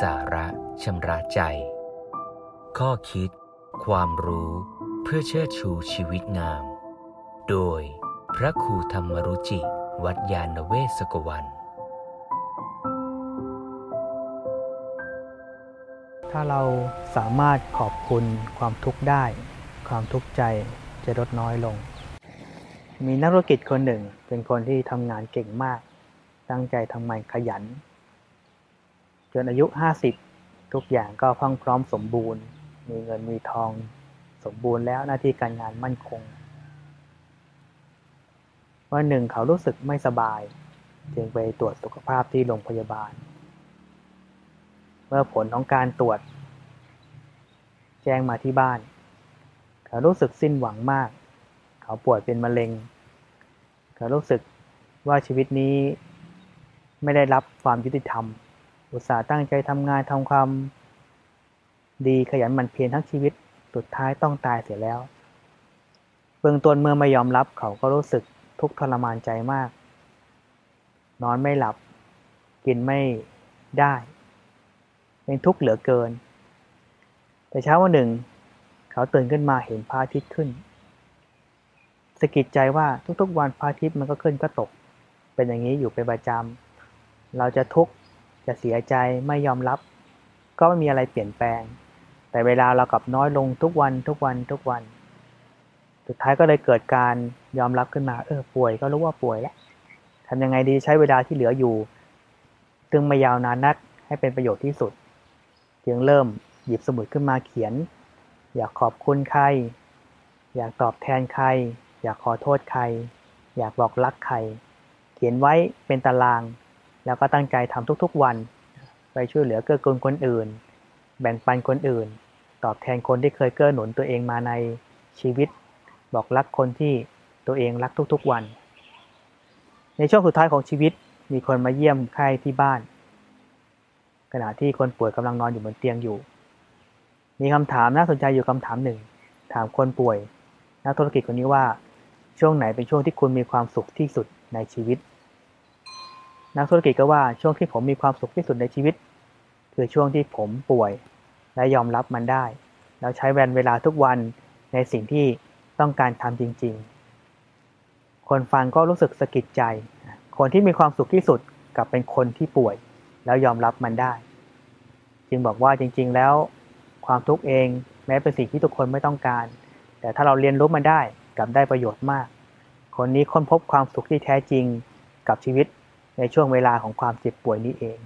สาระชำระใจ ข้อคิด ความรู้เพื่อเชิดชูชีวิตงาม โดยพระครูธรรมรุจิ วัดยาณเวศกวัน ถ้าเราสามารถขอบคุณความทุกข์ได้ ความทุกข์ใจจะลดน้อยลง มีนักธุรกิจคนหนึ่งเป็นคนที่ทำงานเก่งมาก ตั้งใจทำงานขยัน จนอายุ 50 ทุกอย่างก็พรั่งพร้อมสมบูรณ์ มีเงินมีทองสมบูรณ์แล้วหน้าที่การงานมั่นคง วันหนึ่งเขารู้สึกไม่สบาย จึงไปตรวจสุขภาพที่โรงพยาบาล เมื่อผลของการตรวจ แจ้งมาที่บ้าน เขารู้สึกสิ้นหวังมาก เขาป่วยเป็นมะเร็ง เขารู้สึกว่าชีวิตนี้ไม่ได้รับความยุติธรรม อุตส่าห์ตั้งใจทำงานทำความ ดีขยันหมั่นเพียรทั้งชีวิต สุดท้ายต้องตายเสียแล้ว เบื้องต้นเมื่อไม่ยอมรับเขาก็รู้สึกทุกข์ทรมานใจมาก นอนไม่หลับ กินไม่ได้เป็นทุกข์เหลือเกิน แต่เช้าวันหนึ่ง เขาตื่นขึ้นมาเห็นพระอาทิตย์ขึ้นสกิดใจว่าทุกๆวันพระอาทิตย์มันก็ขึ้นก็ตก เป็นอย่างนี้อยู่เป็นประจำเราจะทุกข์ จะเสียใจไม่ยอมรับ ก็ไม่มีอะไรเปลี่ยนแปลง แต่เวลาเรากลับน้อยลงทุกวันทุกวันทุกวัน สุดท้ายก็เลยเกิดการยอมรับขึ้นมา เออป่วยก็รู้ว่าป่วยแล้วทำยังไงดีใช้เวลาที่เหลืออยู่ตึงไม่ยาวนานนักให้เป็นประโยชน์ที่สุด จึงเริ่มหยิบสมุดขึ้นมาเขียน อยากขอบคุณใคร อยากตอบแทนใคร อยากขอโทษใคร อยากบอกรักใคร เขียนไว้เป็นตาราง แล้วก็ตั้งใจทำทุกๆวัน ไปช่วยเหลือเกื้อกูลคนอื่น แบ่งปันคนอื่น ตอบแทนคนที่เคยเกื้อหนุนตัวเองมาในชีวิต บอกรักคนที่ตัวเองรักทุกๆวัน ในช่วงสุดท้ายของชีวิตมีคนมาเยี่ยมไข้ที่บ้าน ขณะที่คนป่วยกำลังนอนอยู่บนเตียงอยู่ มีคำถามน่าสนใจอยู่คำถามหนึ่ง ถามคนป่วยนักธุรกิจคนนี้ว่าช่วงไหนเป็นช่วงที่คุณมีความสุขที่สุดในชีวิต นักธุรกิจก็ว่าช่วงที่ผมมีความสุขที่สุดในชีวิต คือช่วงที่ผมป่วย และยอมรับมันได้ แล้วใช้แวนเวลาทุกวันในสิ่งที่ต้องการทำจริง ๆ คนฟังก็รู้สึกสะกิดใจ คนที่มีความสุขที่สุดกับเป็นคนที่ป่วย แล้วยอมรับมันได้ จึงบอกว่าจริง ๆ แล้ว ความทุกข์เองแม้เป็นสิ่งที่ทุกคนไม่ต้องการ แต่ถ้าเราเรียนรู้มันได้กลับได้ประโยชน์มาก คนนี้ค้นพบความสุขที่แท้จริงกับชีวิต ในช่วงเวลาของความเจ็บป่วยนี้เอง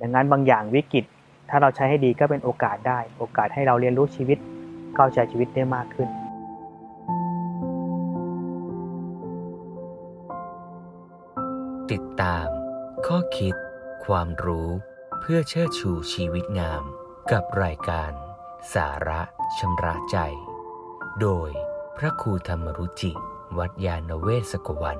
ดังนั้นบางอย่างวิกฤต ถ้าเราใช้ให้ดีก็เป็นโอกาสได้ โอกาสให้เราเรียนรู้ชีวิตเข้าใจชีวิตได้มากขึ้นติดตาม ข้อคิด ความรู้ เพื่อเชิดชูชีวิตงาม กับรายการ สาระชำระใจ โดยพระครูธรรมรุจิ วัดยาณเวศกวัน